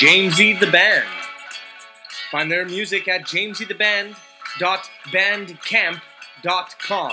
Jamesy the Band. Find their music at jamesytheband.bandcamp.com.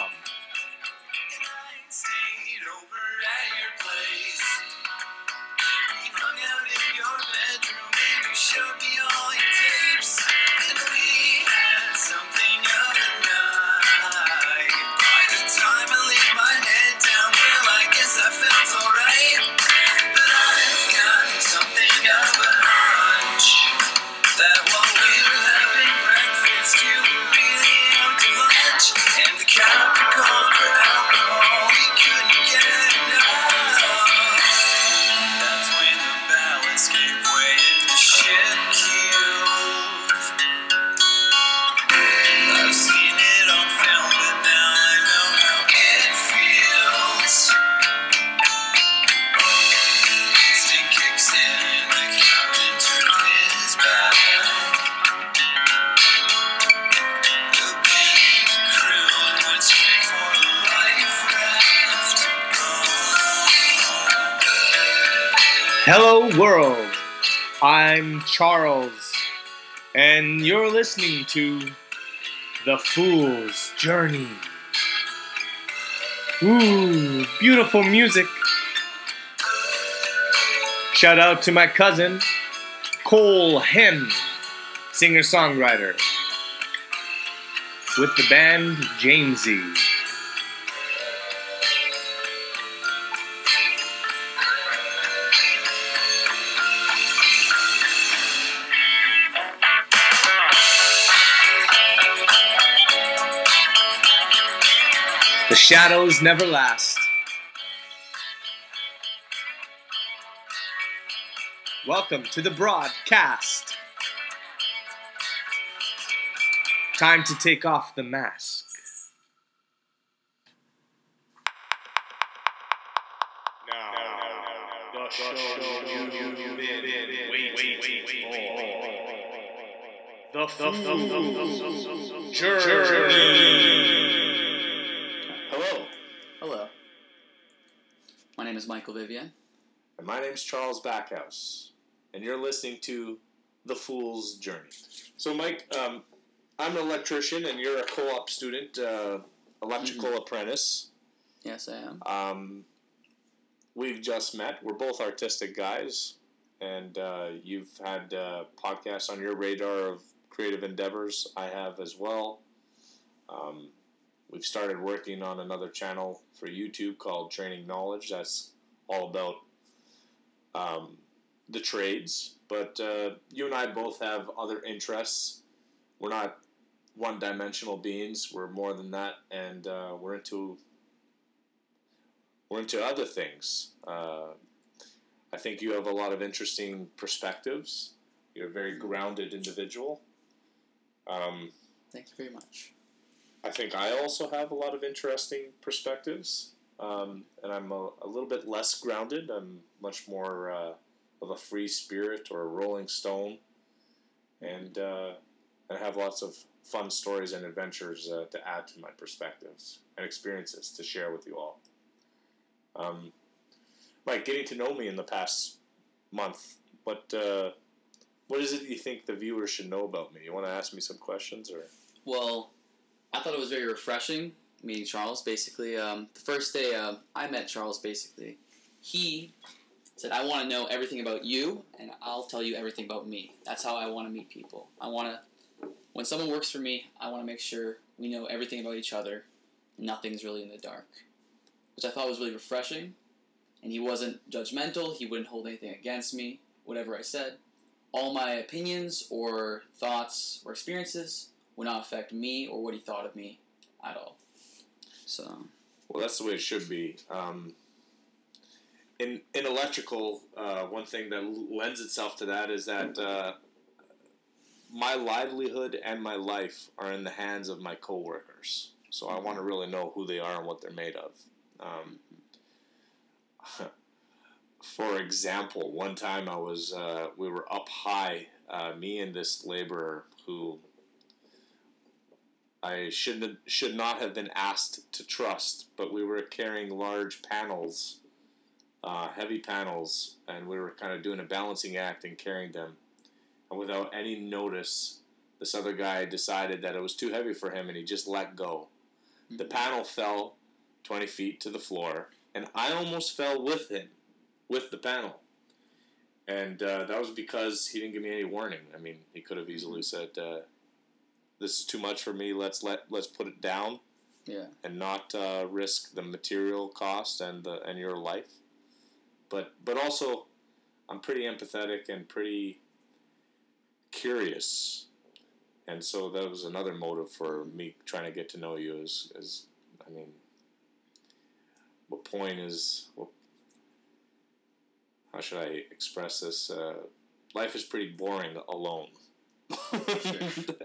Hello, world. I'm Charles, and you're listening to The Fool's Journey. Ooh, beautiful music. Shout out to my cousin, Cole Hem, singer songwriter, with the band Jamesy. Shadows never last. Welcome to the broadcast. Time to take off the mask. Now, the show you've been waiting for. The Fool's Journey. Hello, Hello. My name is Micheal Vivian. and my name's Charles Backhouse, and you're listening to The Fool's Journey. So, Mike, um, I'm an electrician, and you're a co-op student, uh, electrical apprentice. Yes, I am. Um, we've just met. We're both artistic guys, and uh, you've had uh, podcasts on your radar of creative endeavors. I have as well. Um, we've started working on another channel for YouTube called Training Knowledge. That's all about um, the trades. But uh, you and I both have other interests. We're not one-dimensional beings. We're more than that, and uh, we're into we're into other things. Uh, I think you have a lot of interesting perspectives. You're a very grounded individual. Um, Thank you very much. I think I also have a lot of interesting perspectives, um, and I'm a, a little bit less grounded. I'm much more uh, of a free spirit or a rolling stone, and uh, I have lots of fun stories and adventures uh, to add to my perspectives and experiences to share with you all. Um, Mike, getting to know me in the past month, what uh, what is it you think the viewers should know about me? You want to ask me some questions, or Well, I thought it was very refreshing meeting Charles. Basically, um, the first day uh, I met Charles, basically, he said, "I want to know everything about you, and I'll tell you everything about me." That's how I want to meet people. I want to, when someone works for me, I want to make sure we know everything about each other. Nothing's really in the dark, which I thought was really refreshing. And he wasn't judgmental. He wouldn't hold anything against me. Whatever I said, all my opinions or thoughts or experiences would not affect me or what he thought of me at all. So, Well, that's the way it should be. Um, in in electrical, uh, one thing that lends itself to that is that uh, my livelihood and my life are in the hands of my coworkers. So I want to really know who they are and what they're made of. Um, for example, one time I was uh, we were up high, uh, me and this laborer who I should should not have been asked to trust, but we were carrying large panels uh, heavy panels, and we were kind of doing a balancing act and carrying them. And without any notice, this other guy decided that it was too heavy for him, and he just let go. The panel fell 20 feet to the floor, and I almost fell with him, with the panel. And uh, that was because he didn't give me any warning. I mean, he could have easily said, uh, "This is too much for me. Let's let let's put it down." Yeah. and not uh, risk the material cost and the and your life. But but also, I'm pretty empathetic and pretty curious, and so that was another motive for me trying to get to know you. Is is I mean, what point is what, how should I express this? Uh, life is pretty boring alone.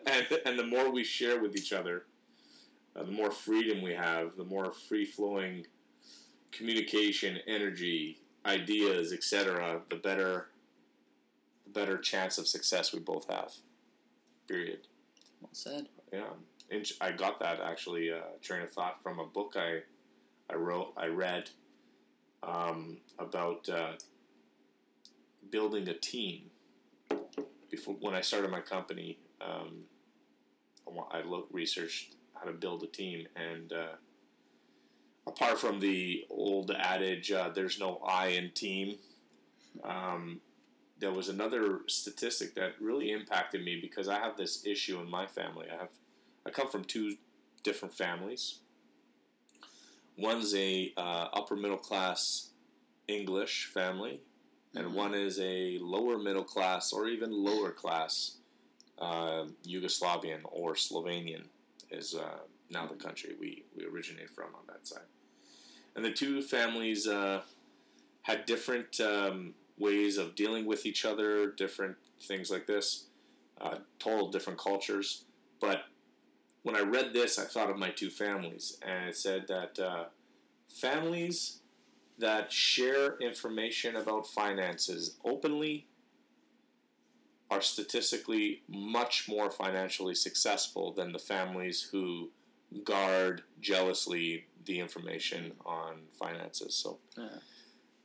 and, and the more we share with each other, uh, the more freedom we have, the more free flowing communication, energy, ideas, etc., the better the better chance of success we both have. Period. Well said. Yeah, I got that actually uh, train of thought from a book I I wrote I read um, about uh, building a team. Before when I started my company, um, I looked researched how to build a team, and uh, apart from the old adage, uh, "There's no I in team," um, there was another statistic that really impacted me because I have this issue in my family. I have I come from two different families. One's a uh, upper middle class English family, and one is a lower middle class or even lower class uh, Yugoslavian or Slovenian is uh, now the country we, we originate from on that side. And the two families uh, had different um, ways of dealing with each other, different things like this, uh, total different cultures. But when I read this, I thought of my two families, and it said that uh, families that share information about finances openly are statistically much more financially successful than the families who guard jealously the information on finances. So Yeah.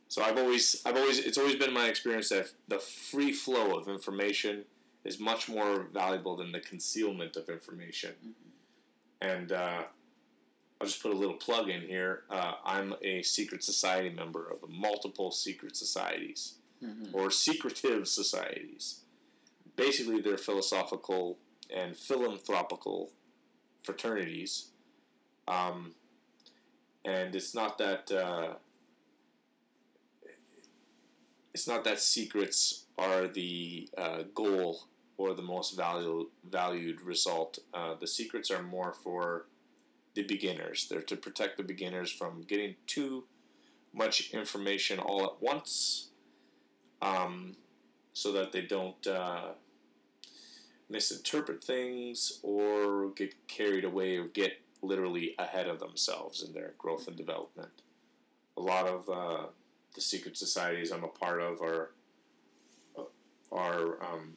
so I've always, I've always, it's always been my experience that the free flow of information is much more valuable than the concealment of information. And uh, I'll just put a little plug in here. Uh, I'm a secret society member of multiple secret societies Mhm. or secretive societies. Basically, they're philosophical and philanthropical fraternities. Um, and it's not that. Uh, it's not that secrets are the uh, goal or the most value, valued result. Uh, the secrets are more for the beginners. They're to protect the beginners from getting too much information all at once, um, so that they don't uh, misinterpret things or get carried away or get literally ahead of themselves in their growth and development. A lot of uh, the secret societies I'm a part of are are um,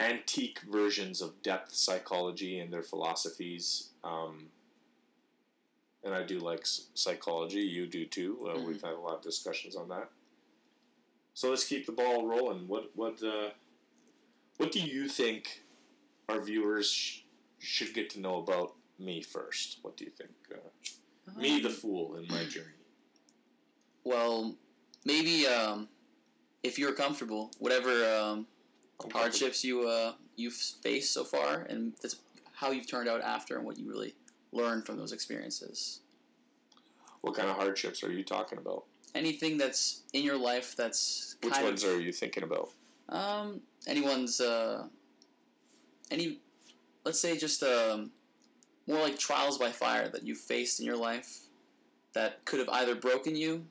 antique versions of depth psychology and their philosophies. Um, and I do like psychology. You do too. Uh, We've had a lot of discussions on that. So let's keep the ball rolling. What what uh, what do you think our viewers sh- should get to know about me first? What do you think? Uh, me, the fool, in my journey. Well, maybe um, if you're comfortable, whatever um, hardships you uh, you've faced so far, and that's how you've turned out after, and what you really learned from those experiences. What kind of hardships are you talking about? Anything that's in your life that's Which ones of are you thinking about? um, anyone's uh, any let's say just um, more like trials by fire that you faced in your life that could have either broken you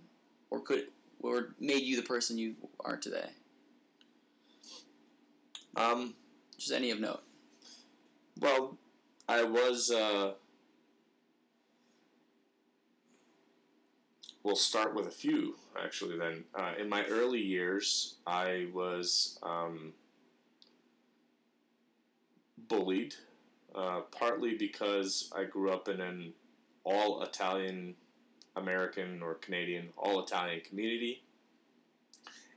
or could or made you the person you are today. Um, Just any of note. well, I was. Uh, we'll start with a few actually. Then, uh, in my early years, I was um, bullied, uh, partly because I grew up in an all Italian American or Canadian, all Italian community.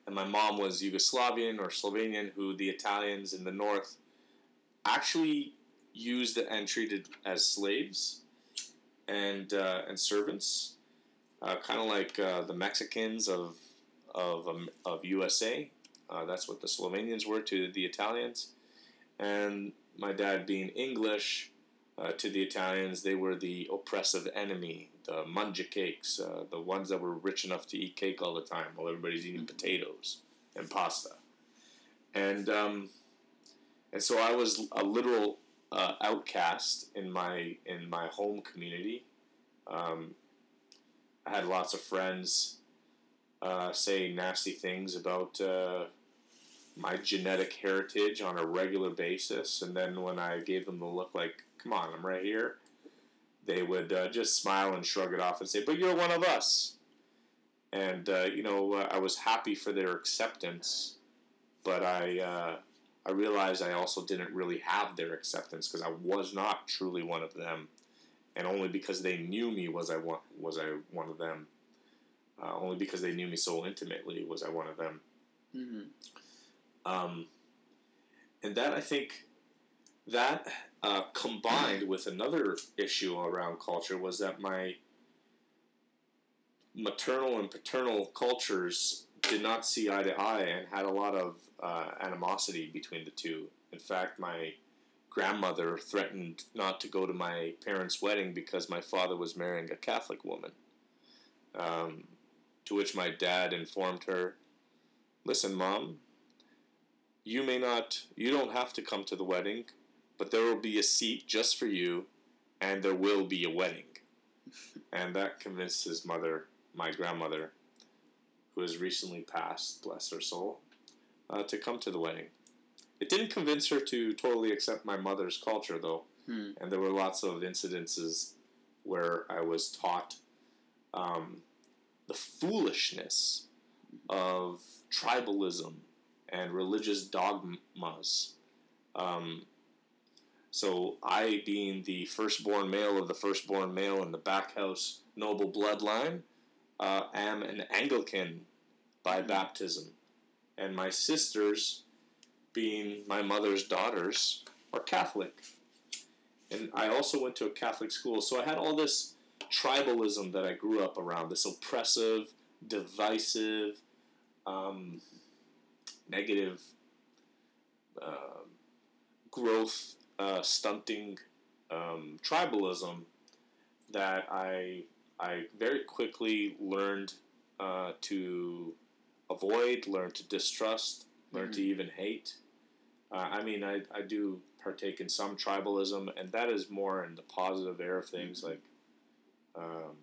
And my mom was Yugoslavian or Slovenian, who the Italians in the north actually used and treated as slaves and uh, and servants, uh, kind of like uh, the Mexicans of of um, of USA. Uh, that's what the Slovenians were to the Italians, and my dad being English uh, to the Italians, they were the oppressive enemy, the mangiacakes, uh, the ones that were rich enough to eat cake all the time while everybody's eating potatoes and pasta, and um, and so I was a literal uh, outcast in my in my home community. Um, I had lots of friends uh, say nasty things about uh, my genetic heritage on a regular basis, and then when I gave them the look, like, "Come on, I'm right here," they would uh, just smile and shrug it off and say, "But you're one of us." And uh, you know, uh, I was happy for their acceptance, but I uh, I realized I also didn't really have their acceptance because I was not truly one of them, and only because they knew me was I one was I one of them. Uh, only because they knew me so intimately was I one of them. hmm Um, and that I think that uh, combined with another issue around culture was that my maternal and paternal cultures did not see eye to eye and had a lot of uh, animosity between the two. In fact, my grandmother threatened not to go to my parents' wedding because my father was marrying a Catholic woman. Um, to which my dad informed her, "Listen, mom, you may not, you don't have to come to the wedding, but there will be a seat just for you, and there will be a wedding." and that convinced his mother, my grandmother, who has recently passed, bless her soul, uh, to come to the wedding. It didn't convince her to totally accept my mother's culture, though, Hmm. and there were lots of incidences where I was taught um, the foolishness of tribalism and religious dogmas. Um, so I, being the firstborn male of the firstborn male in the backhouse noble bloodline, uh, am an Anglican by Mhm. baptism, and my sisters, being my mother's daughters, are Catholic. And I also went to a Catholic school, so I had all this tribalism that I grew up around, this oppressive, divisive, um, negative uh, growth uh, stunting um, tribalism that I I very quickly learned uh, to avoid, learned to distrust, learned to even hate. Uh, I mean, I, I do partake in some tribalism, and that is more in the positive air of things like um,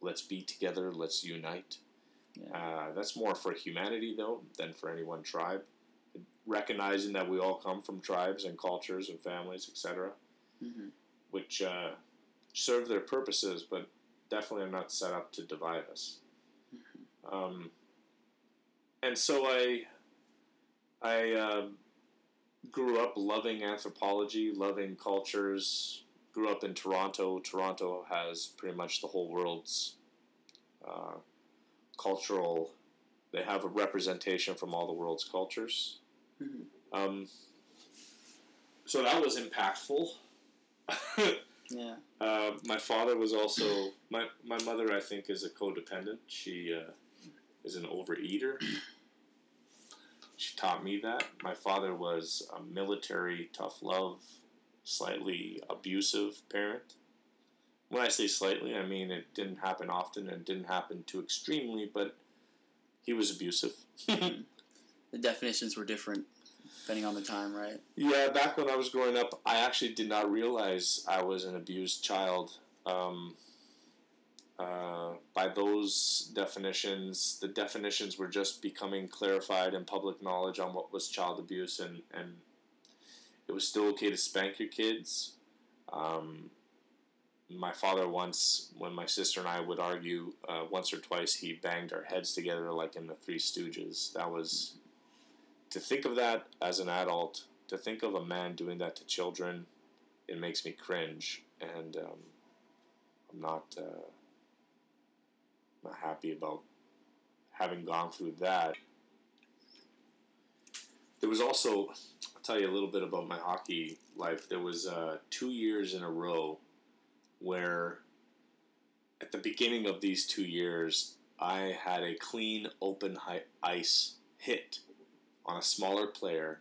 let's be together, let's unite. Yeah. Uh, that's more for humanity, though, than for any one tribe. Recognizing that we all come from tribes and cultures and families, etc., hmm which uh, serve their purposes, but definitely are not set up to divide us. Um, and so I, I uh, grew up loving anthropology, loving cultures. Grew up in Toronto. Toronto has pretty much the whole world's uh, cultural. They have a representation from all the world's cultures. Mhm. Um, so that was impactful. Yeah. Uh, my father was also my my mother. I think is a codependent. She uh, is an overeater. She taught me that. My father was a military, tough love, slightly abusive parent. When I say slightly, I mean it didn't happen often and didn't happen too extremely, but he was abusive. The definitions were different depending on the time, right? Yeah, back when I was growing up, I actually did not realize I was an abused child. Um, uh, by those definitions, the definitions were just becoming clarified in public knowledge on what was child abuse, and, and it was still okay to spank your kids. Um, my father once, when my sister and I would argue uh, once or twice, he banged our heads together like in the Three Stooges. That was to think of that as an adult, to think of a man doing that to children, it makes me cringe, and um, I'm not. Uh, not happy about having gone through that. There was also, I'll tell you a little bit about my hockey life. There was uh, two years in a row where, at the beginning of these two years, I had a clean, open ice hit on a smaller player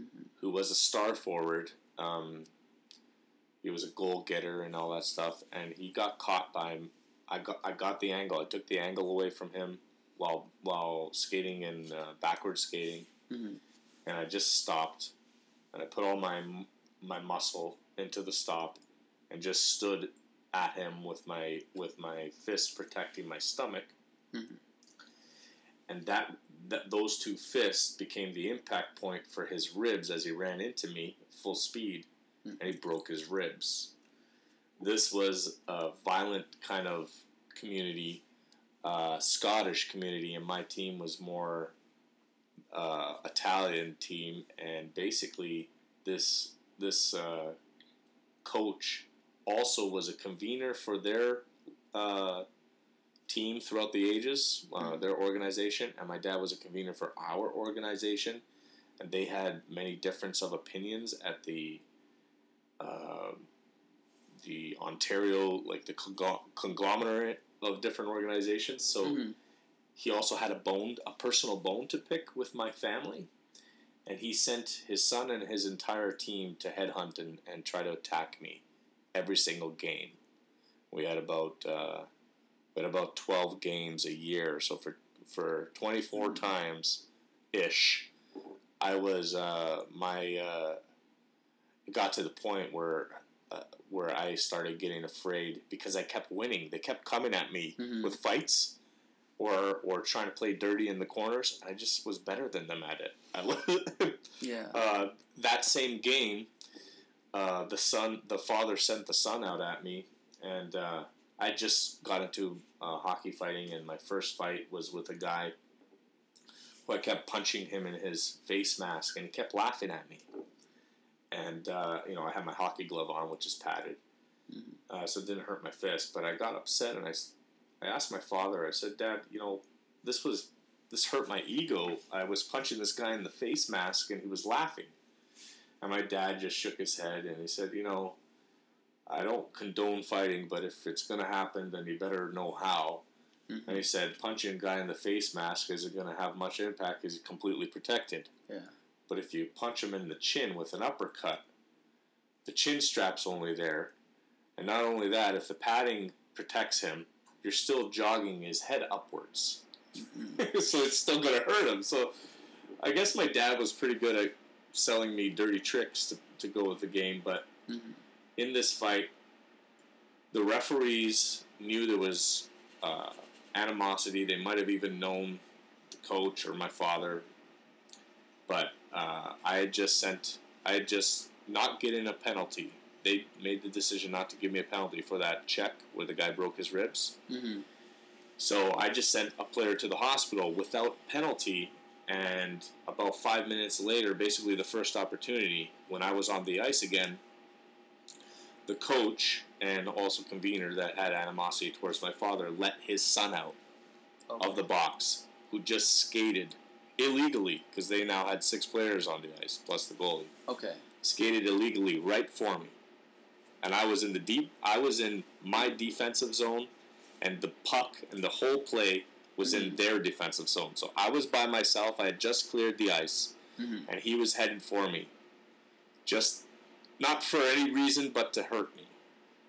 Mhm. who was a star forward. Um, he was a goal getter and all that stuff, and he got caught by him. I got I got the angle. I took the angle away from him while while skating and uh, backward skating, Mhm. and I just stopped, and I put all my my muscle into the stop, and just stood at him with my with my fist protecting my stomach, Mhm. and that that those two fists became the impact point for his ribs as he ran into me full speed, Mhm. and he broke his ribs. This was a violent kind of community, uh, Scottish community, and my team was more uh, Italian team, and basically this this uh, coach also was a convener for their uh, team throughout the ages, uh, their organization, and my dad was a convener for our organization, and they had many difference of opinions at the uh, the Ontario, like the conglomerate of different organizations. So Mhm. he also had a bone, a personal bone to pick with my family, and he sent his son and his entire team to headhunt and, and try to attack me every single game. We had about uh, had about twelve games a year, so for for twenty four times ish, I was uh, my uh, got to the point where. Uh, where I started getting afraid because I kept winning. They kept coming at me Mhm. with fights, or or trying to play dirty in the corners. I just was better than them at it. I, Yeah. uh, that same game, uh, the son, the father sent the son out at me, and uh, I just got into uh, hockey fighting, and my first fight was with a guy who I kept punching him in his face mask, and he kept laughing at me. And uh, you know, I had my hockey glove on, which is padded, Mhm. uh, so it didn't hurt my fist. But I got upset, and I, I asked my father. I said, "Dad, you know, this was this hurt my ego. I was punching this guy in the face mask, and he was laughing." And my dad just shook his head, and he said, "You know, I don't condone fighting, but if it's going to happen, then you better know how." Mhm. And he said, punching a guy in the face mask isn't going to have much impact because he's completely protected. Yeah. But if you punch him in the chin with an uppercut, the chin strap's only there. And not only that, if the padding protects him, you're still jogging his head upwards. Mhm. so it's still going to hurt him. So I guess my dad was pretty good at selling me dirty tricks to, to go with the game. But Mhm. In this fight, the referees knew there was uh, animosity. They might have even known the coach or my father. But uh, I had just sent, I had just not getting a penalty. They made the decision not to give me a penalty for that check where the guy broke his ribs. Mhm. So I just sent a player to the hospital without penalty. And about five minutes later, basically the first opportunity, when I was on the ice again, the coach and also convener that had animosity towards my father let his son out Okay. of the box, who just skated illegally because they now had six players on the ice plus the goalie Okay. skated illegally right for me. And I was in the deep I was in my defensive zone and the puck and the whole play was in their defensive zone. So I was by myself, I had just cleared the ice Mhm. and he was headed for me. Just not for any reason but to hurt me.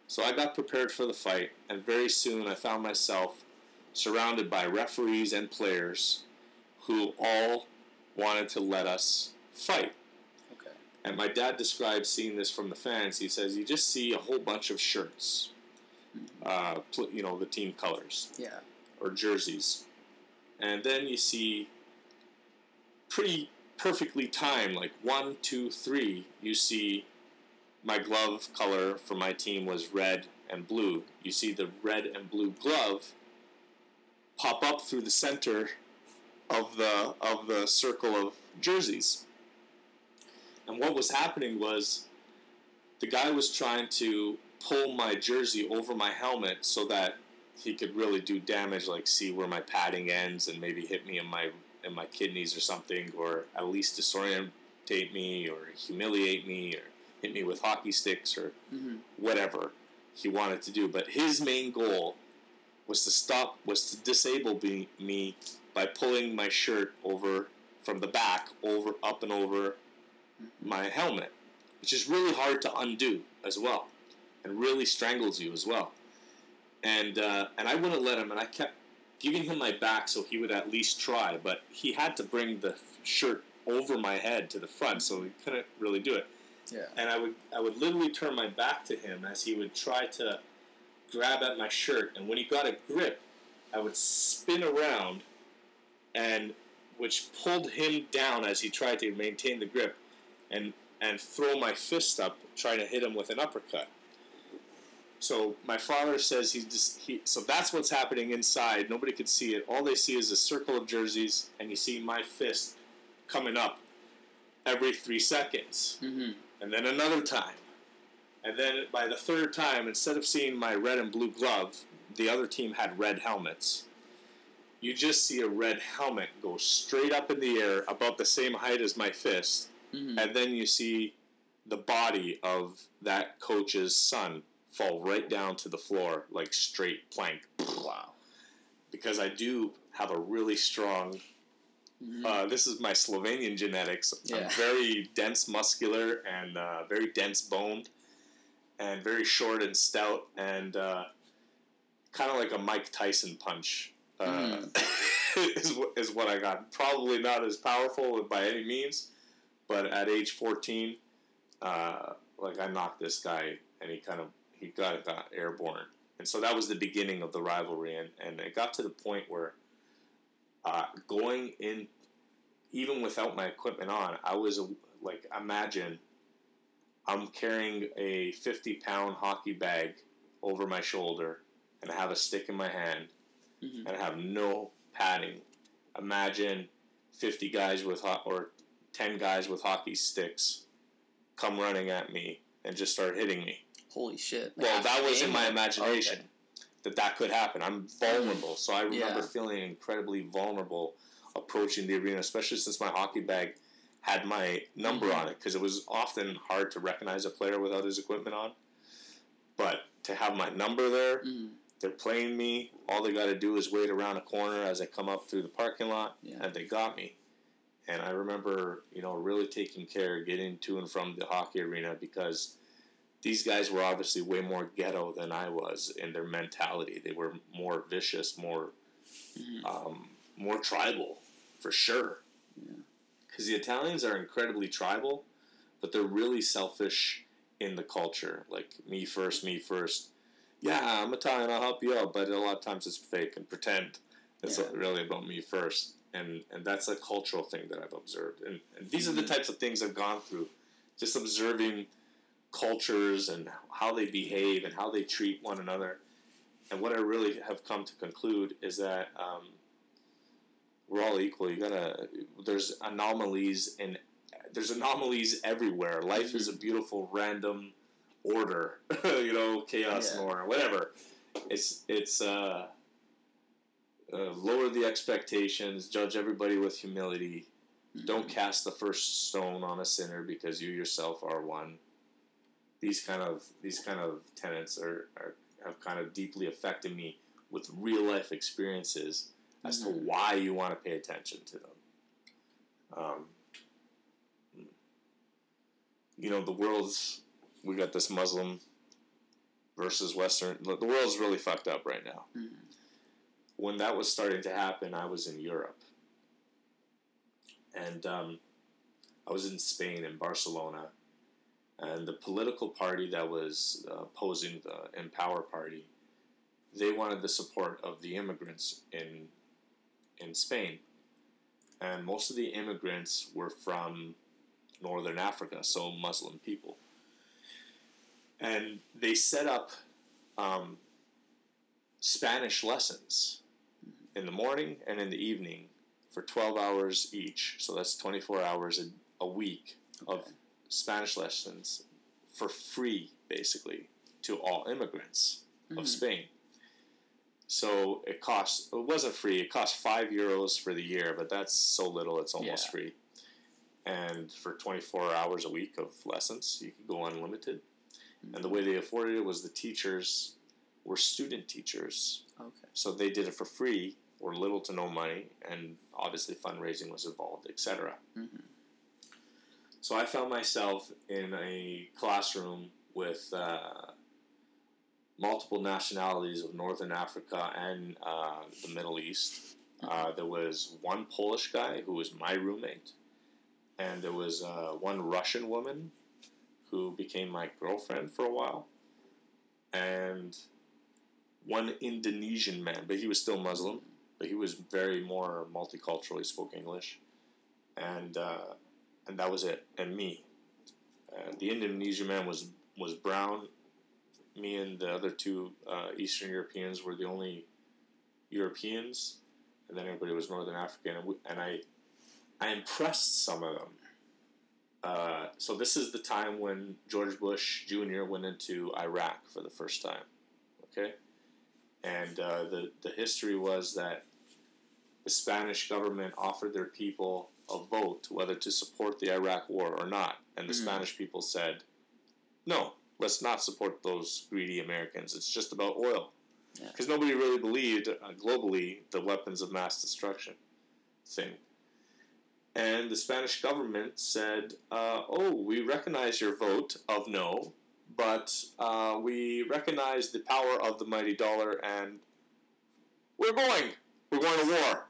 So I got prepared for the fight and very soon I found myself surrounded by referees and players who all wanted to let us fight. Okay. And my dad describes seeing this from the fans. He says you just see a whole bunch of shirts, uh, pl- you know, the team colors Yeah. or jerseys, and then you see pretty perfectly timed, like one, two, three. You see my glove color for my team was red and blue. You see the red and blue glove pop up through the center of the of the circle of jerseys. And what was happening was the guy was trying to pull my jersey over my helmet so that he could really do damage, like see where my padding ends and maybe hit me in my in my kidneys or something, or at least disorientate me or humiliate me or hit me with hockey sticks or hmm whatever he wanted to do. But his main goal was to stop, was to disable me, me by pulling my shirt over from the back over up and over my helmet, which is really hard to undo as well, and really strangles you as well. And uh, and I wouldn't let him, and I kept giving him my back so he would at least try, but he had to bring the shirt over my head to the front, so he couldn't really do it Yeah. and I would I would literally turn my back to him as he would try to grab at my shirt, and when he got a grip, I would spin around, and which pulled him down as he tried to maintain the grip, and and throw my fist up, trying to hit him with an uppercut. So my father says he just he so that's what's happening inside. Nobody could see it. All they see is a circle of jerseys, and you see my fist coming up every three seconds hmm and then another time. And then by the third time, instead of seeing my red and blue glove, the other team had red helmets. You just see a red helmet go straight up in the air about the same height as my fist, hmm and then you see the body of that coach's son fall right down to the floor like straight plank. Wow. Because I do have a really strong Mhm. uh, this is my Slovenian genetics. Yeah. I'm very dense muscular and uh, very dense boned and very short and stout and uh, kind of like a Mike Tyson punch uh, is, what, is what I got. Probably not as powerful by any means, but at age 14, uh, like I knocked this guy and he kind of he got got airborne. And so that was the beginning of the rivalry, and, and it got to the point where uh, going in, even without my equipment on, I was like, imagine I'm carrying a 50 pound hockey bag over my shoulder, and I have a stick in my hand, Mhm. and I have no padding. Imagine 50 guys with ho- or 10 guys with hockey sticks come running at me and just start hitting me. Holy shit. Like Well, that was in my imagination okay. That that could happen. I'm vulnerable, so I remember Yeah. feeling incredibly vulnerable approaching the arena, especially since my hockey bag had my number Mhm. on it because it was often hard to recognize a player without his equipment on. But to have my number there, Mhm. they're playing me. All they got to do is wait around a corner as I come up through the parking lot, Yeah. and they got me. And I remember, you know, really taking care getting to and from the hockey arena because these guys were obviously way more ghetto than I was in their mentality. They were more vicious, more Mhm. um, more tribal, for sure. Yeah. Because the Italians are incredibly tribal, but they're really selfish in the culture. Like me first, me first. Yeah, I'm Italian. I'll help you out, but a lot of times it's fake and pretend. It's Yeah. really about me first, and and that's a cultural thing that I've observed. And, and these are the Mhm. types of things I've gone through, just observing cultures and how they behave and how they treat one another. And what I really have come to conclude is that um, we're all equal. You gotta. There's anomalies in. There's anomalies everywhere. Life is a beautiful random order. you know, chaos and Yeah. order, whatever. It's it's uh, uh, lower the expectations. Judge everybody with humility. Mhm. Don't cast the first stone on a sinner because you yourself are one. These kind of these kind of tenets are, are have kind of deeply affected me with real life experiences as to Mhm. why you want to pay attention to them. Um, you know, the world's we got this Muslim versus Western. The world's really fucked up right now. Mhm. When that was starting to happen, I was in Europe, and um, I was in Spain in Barcelona, and the political party that was uh, opposing the Empower Party, they wanted the support of the immigrants in in Spain, and most of the immigrants were from northern Africa, so Muslim people, and they set up um, Spanish lessons in the morning and in the evening for 12 hours each. So that's 24 hours a, a week of Okay. Spanish lessons for free, basically, to all immigrants of Mhm. Spain. So it cost. It wasn't free. It cost five euros for the year, but that's so little. It's almost Yeah. free. And for twenty four hours a week of lessons, you could go unlimited. And the way they afforded it was the teachers were student teachers, Okay. so they did it for free or little to no money, and obviously fundraising was involved, etc. hmm So I found myself in a classroom with uh, multiple nationalities of Northern Africa and uh, the Middle East. Uh, there was one Polish guy who was my roommate, and there was uh, one Russian woman who became my girlfriend for a while, and one Indonesian man, but he was still Muslim, but he was very more multicultural. He spoke English, and uh, and that was it. And me, uh, the Indonesian man was was brown. Me and the other two uh, Eastern Europeans were the only Europeans, and then everybody was Northern African. And, we, and I, I impressed some of them. Uh, so this is the time when George Bush Jr. went into Iraq for the first time. Okay, and uh, the the history was that the Spanish government offered their people a vote whether to support the Iraq War or not, and the Mhm. Spanish people said, "No, let's not support those greedy Americans. It's just about oil." Yeah. Because nobody really believed uh, globally the weapons of mass destruction thing. And the Spanish government said, uh, "Oh, we recognize your vote of no, but uh, we recognize the power of the mighty dollar, and we're going. We're going to war."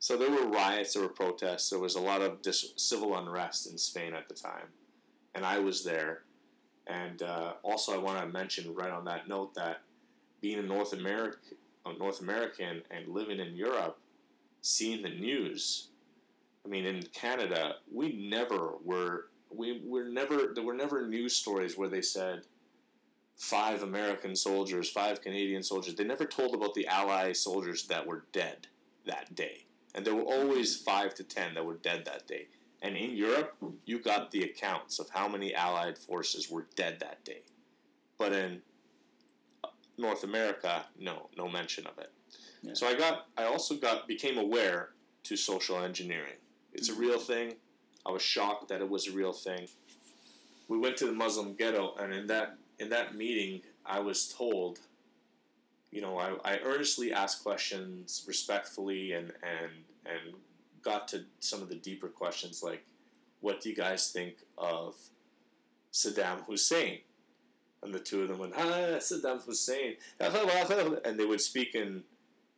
So there were riots, there were protests, there was a lot of dis- civil unrest in Spain at the time, and I was there. And uh, also, I want to mention right on that note that being a North American, a North American, and living in Europe, seeing the news. I mean, in Canada, we never were we were never there were never news stories where they said five American soldiers, five Canadian soldiers. They never told about the Allied soldiers that were dead that day, and there were always five to ten that were dead that day. And in Europe, you got the accounts of how many Allied forces were dead that day, but in uh, North America, no, no mention of it. Yeah. So I got, I also got, became aware to social engineering. It's a mm-hmm. real thing. I was shocked that it was a real thing. We went to the Muslim ghetto, and in that in that meeting, I was told, you know, I, I earnestly asked questions respectfully, and and and got to some of the deeper questions like, what do you guys think of Saddam Hussein? And the two of them went, ah, Saddam Hussein. And they would speak in,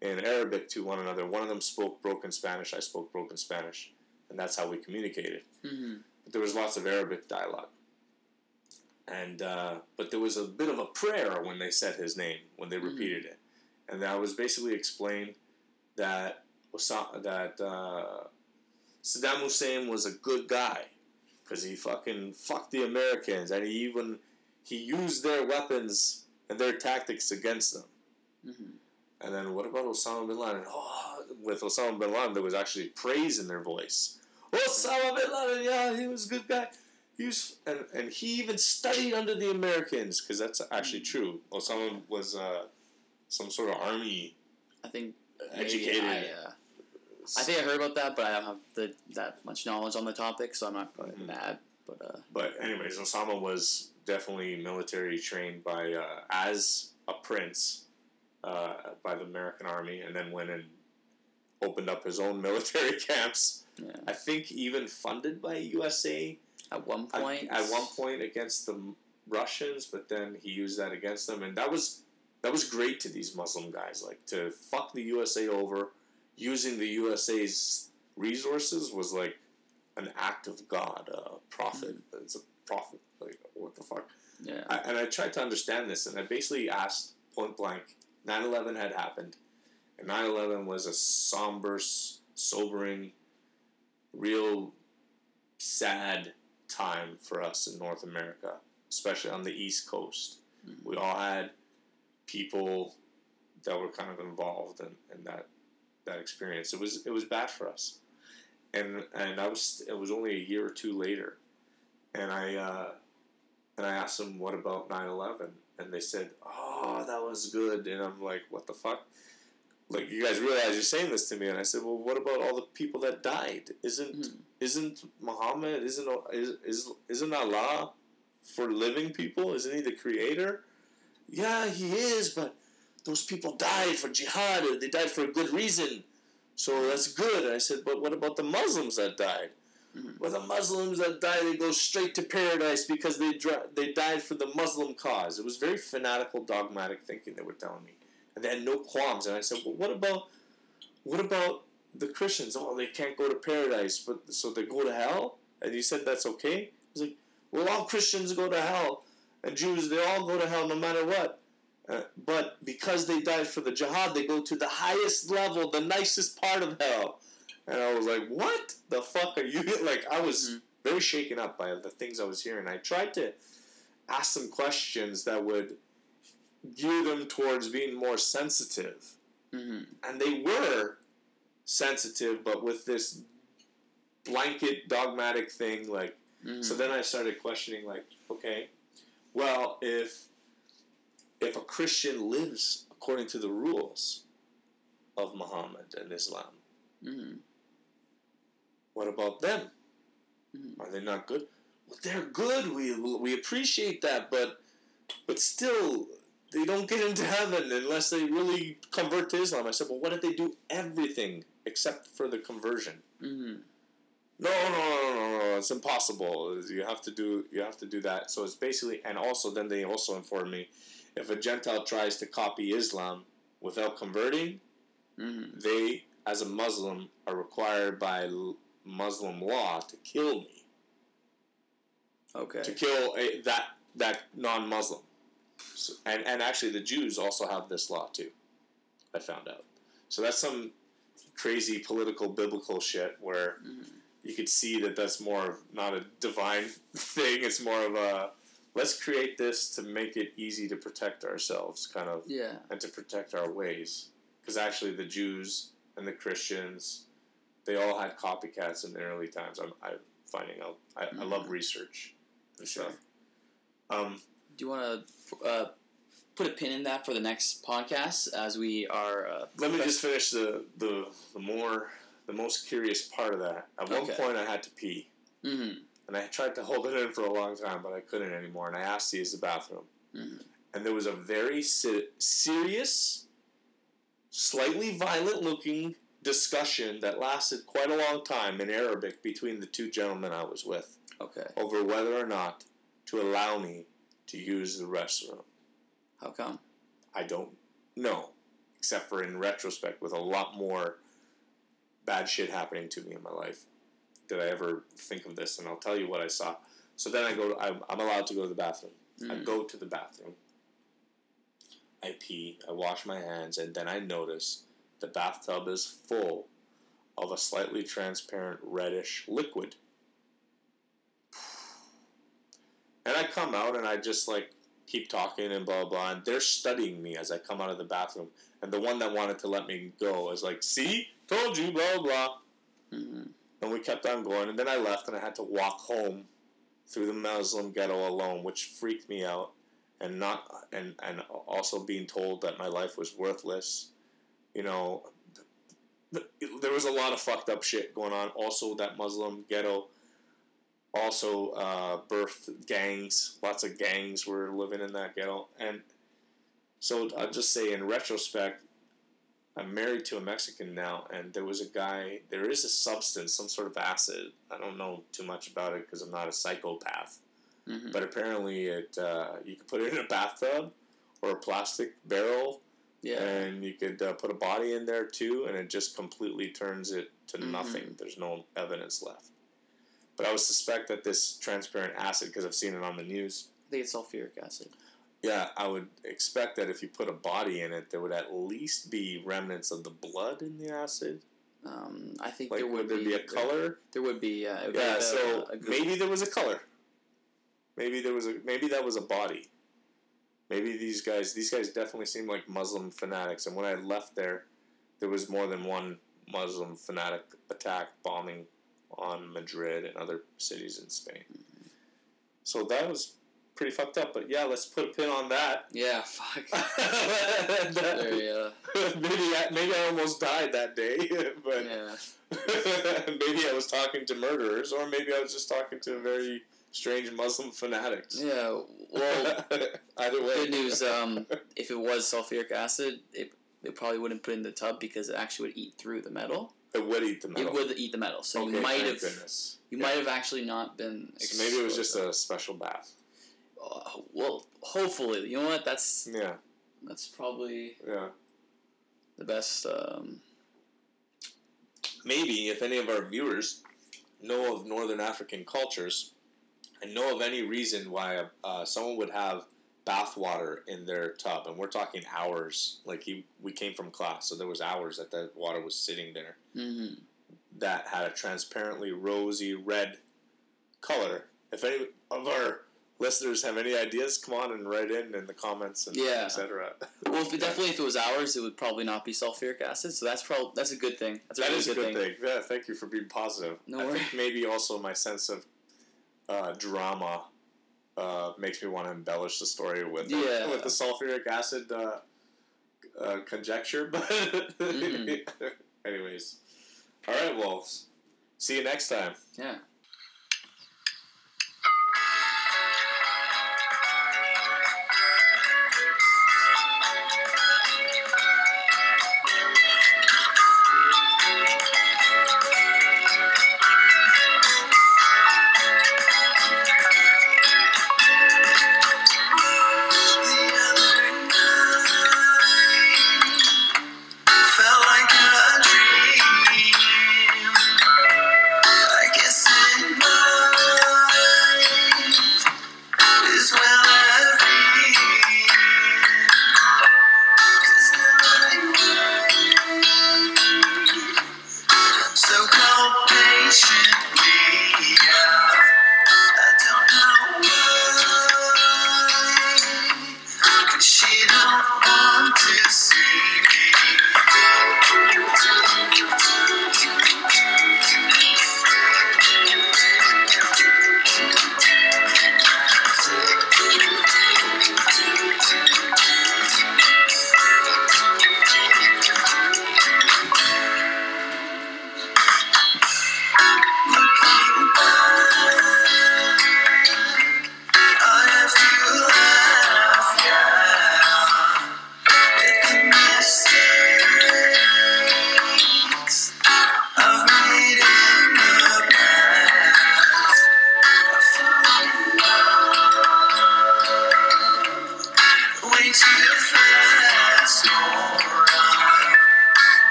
in Arabic to one another. One of them spoke broken Spanish, I spoke broken Spanish. And that's how we communicated. hmm But there was lots of Arabic dialogue. And, uh, but there was a bit of a prayer when they said his name, when they Mhm. repeated it. And that was basically explained that, Osa- that uh, Saddam Hussein was a good guy because he fucking fucked the Americans and he even he used their weapons and their tactics against them. hmm And then what about Osama bin Laden? Oh, with Osama bin Laden, there was actually praise in their voice. Osama bin Laden, yeah, he was a good guy. He was, and, and he even studied under the Americans because that's actually true. Osama was uh, some sort of army I think educated. I, uh, I think I heard about that, but I don't have the, that much knowledge on the topic, so I'm not probably Mhm. mad. But uh, But anyways, Osama was definitely military trained by uh, as a prince uh, by the American Army, and then went and opened up his own military camps. yeah. I think even funded by USA at one point, at one point against the Russians, but then he used that against them, and that was that was great to these Muslim guys. Like to fuck the USA over, using the USA's resources was like an act of God, a prophet. Mm-hmm. It's a prophet. Like what the fuck? yeah, I, and I tried to understand this, and I basically asked point blank 9 11 had happened, and 9 11 was a somber, sobering, real sad time for us in North America, especially on the East Coast. Mhm. We all had people that were kind of involved in, in that that experience. It was it was bad for us, and and I was it was only a year or two later, and I uh, and I asked them what about 9-11? and they said, "Oh, that was good," and I'm like, "What the fuck?" Like you guys realize you're saying this to me, and I said, well, what about all the people that died? Isn't Mhm. isn't Muhammad isn't is, is isn't Allah for living people? Isn't he the creator? Yeah, he is, but those people died for jihad. and They died for a good reason, so that's good. And I said, but what about the Muslims that died? Mhm. Well, the Muslims that died, they go straight to paradise because they dri- they died for the Muslim cause. It was very fanatical, dogmatic thinking they were telling me, and they had no qualms. And I said, well, what about what about the Christians? Oh, they can't go to paradise, but so they go to hell. And you said that's okay. He's like, well, all Christians go to hell, and Jews they all go to hell no matter what. Uh, but because they died for the jihad, they go to the highest level, the nicest part of hell. And I was like, what the fuck are you? Like, I was very shaken up by the things I was hearing. I tried to ask some questions that would gear them towards being more sensitive hmm and they were sensitive, but with this blanket dogmatic thing, like. hmm So then I started questioning, like, okay, well, if if a Christian lives according to the rules of Muhammad and Islam, hmm what about them? Mhm. Are they not good? Well, they're good. We we appreciate that, but but still, they don't get into heaven unless they really convert to Islam. I said, well, what if they do everything except for the conversion? hmm No, no, no, no, no, it's impossible. You have to do you have to do that. So it's basically, and also then they also informed me, if a Gentile tries to copy Islam without converting, hmm they as a Muslim are required by Muslim law to kill me, Okay. to kill a, that that non-Muslim. So, and and actually the Jews also have this law too. I found out. So that's some crazy political biblical shit where Mhm. you could see that that's more of not a divine thing. It's more of a let's create this to make it easy to protect ourselves, kind of, Yeah. and to protect our ways. Because actually, the Jews and the Christians, they all had copycats in the early times. I'm, I'm finding out. I, I love Mhm. research and Sure. stuff. Um, Do you want to uh, put a pin in that for the next podcast as we are? Uh, let me just finish the, the the more the most curious part of that. At one Okay. point, I had to pee. hmm And I tried to hold it in for a long time, but I couldn't anymore. And I asked to use the bathroom. Mhm. And there was a very se- serious, slightly violent looking discussion that lasted quite a long time in Arabic between the two gentlemen I was with Okay. over whether or not to allow me to use the restroom. How come? I don't know, except for in retrospect, with a lot more bad shit happening to me in my life, did I ever think of this? And I'll tell you what I saw. So then I go. I'm, I'm allowed to go to the bathroom. I Mhm. go to the bathroom. I pee. I wash my hands, and then I notice the bathtub is full of a slightly transparent reddish liquid. And I come out and I just like keep talking and blah blah. And they're studying me as I come out of the bathroom. And the one that wanted to let me go is like, "See, told you, blah blah." hmm And we kept on going. And then I left and I had to walk home through the Muslim ghetto alone, which freaked me out. And not and and also being told that my life was worthless. You know, th- th- there was a lot of fucked up shit going on. Also, that Muslim ghetto also uh, birthed gangs. Lots of gangs were living in that ghetto, and so I'll just say in retrospect, I'm married to a Mexican now, and there was a guy. There is a substance, some sort of acid. I don't know too much about it because I'm not a psychopath, hmm but apparently it uh, you could put it in a bathtub or a plastic barrel, Yeah. and you could uh, put a body in there too, and it just completely turns it to Mhm. nothing. There's no evidence left. But I would suspect that this transparent acid, because I've seen it on the news, I think it's sulfuric acid. yeah, I would expect that if you put a body in it, there would at least be remnants of the blood in the acid. Um, I think Like, there would would there be a color? There would be. Uh, would be Yeah, like a- so a maybe there was a color. Maybe there was a maybe that was a body. Maybe these guys these guys definitely seem like Muslim fanatics, and when I left there, there was more than one Muslim fanatic attack bombing on Madrid and other cities in Spain. So that was pretty fucked up. But yeah, let's put a pin on that. Yeah, fuck. Uh, maybe I, maybe I almost died that day, but yeah. maybe I was talking to murderers, or maybe I was just talking to a very strange Muslim fanatics. Yeah, well, Either way, good news. Um, if it was sulfuric acid, it, it probably wouldn't put it in the tub because it actually would eat through the metal. It would eat the metal. It would eat the metal, so okay, you might have goodness. you Yeah. might have actually not been. So maybe it was just a special bath. Uh, well, hopefully, you know what? That's Yeah, that's probably yeah. the best. Um, Maybe if any of our viewers know of Northern African cultures and know of any reason why uh, someone would have bath water in their tub, and we're talking hours. Like he, we came from class, so there was hours that the water was sitting there. mhm. that had a transparently rosy red color. If any of our listeners have any ideas, come on and write in in the comments and Yeah. etc. Well, if it, definitely if it was ours, it would probably not be sulfuric acid. So that's probably that's a good thing. That's a That really is a good, good thing. Yeah, thank you for being positive. No I worries. think maybe also my sense of uh, drama uh, makes me want to embellish the story with the, Yeah. with the sulfuric acid uh, uh, conjecture. But Mhm. anyways, all right. Well, see you next time. Yeah.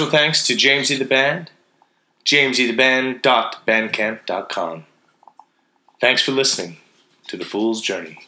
Special thanks to Jamesy the Band, jamesytheband.bandcamp.com. Thanks for listening to The Fool's Journey.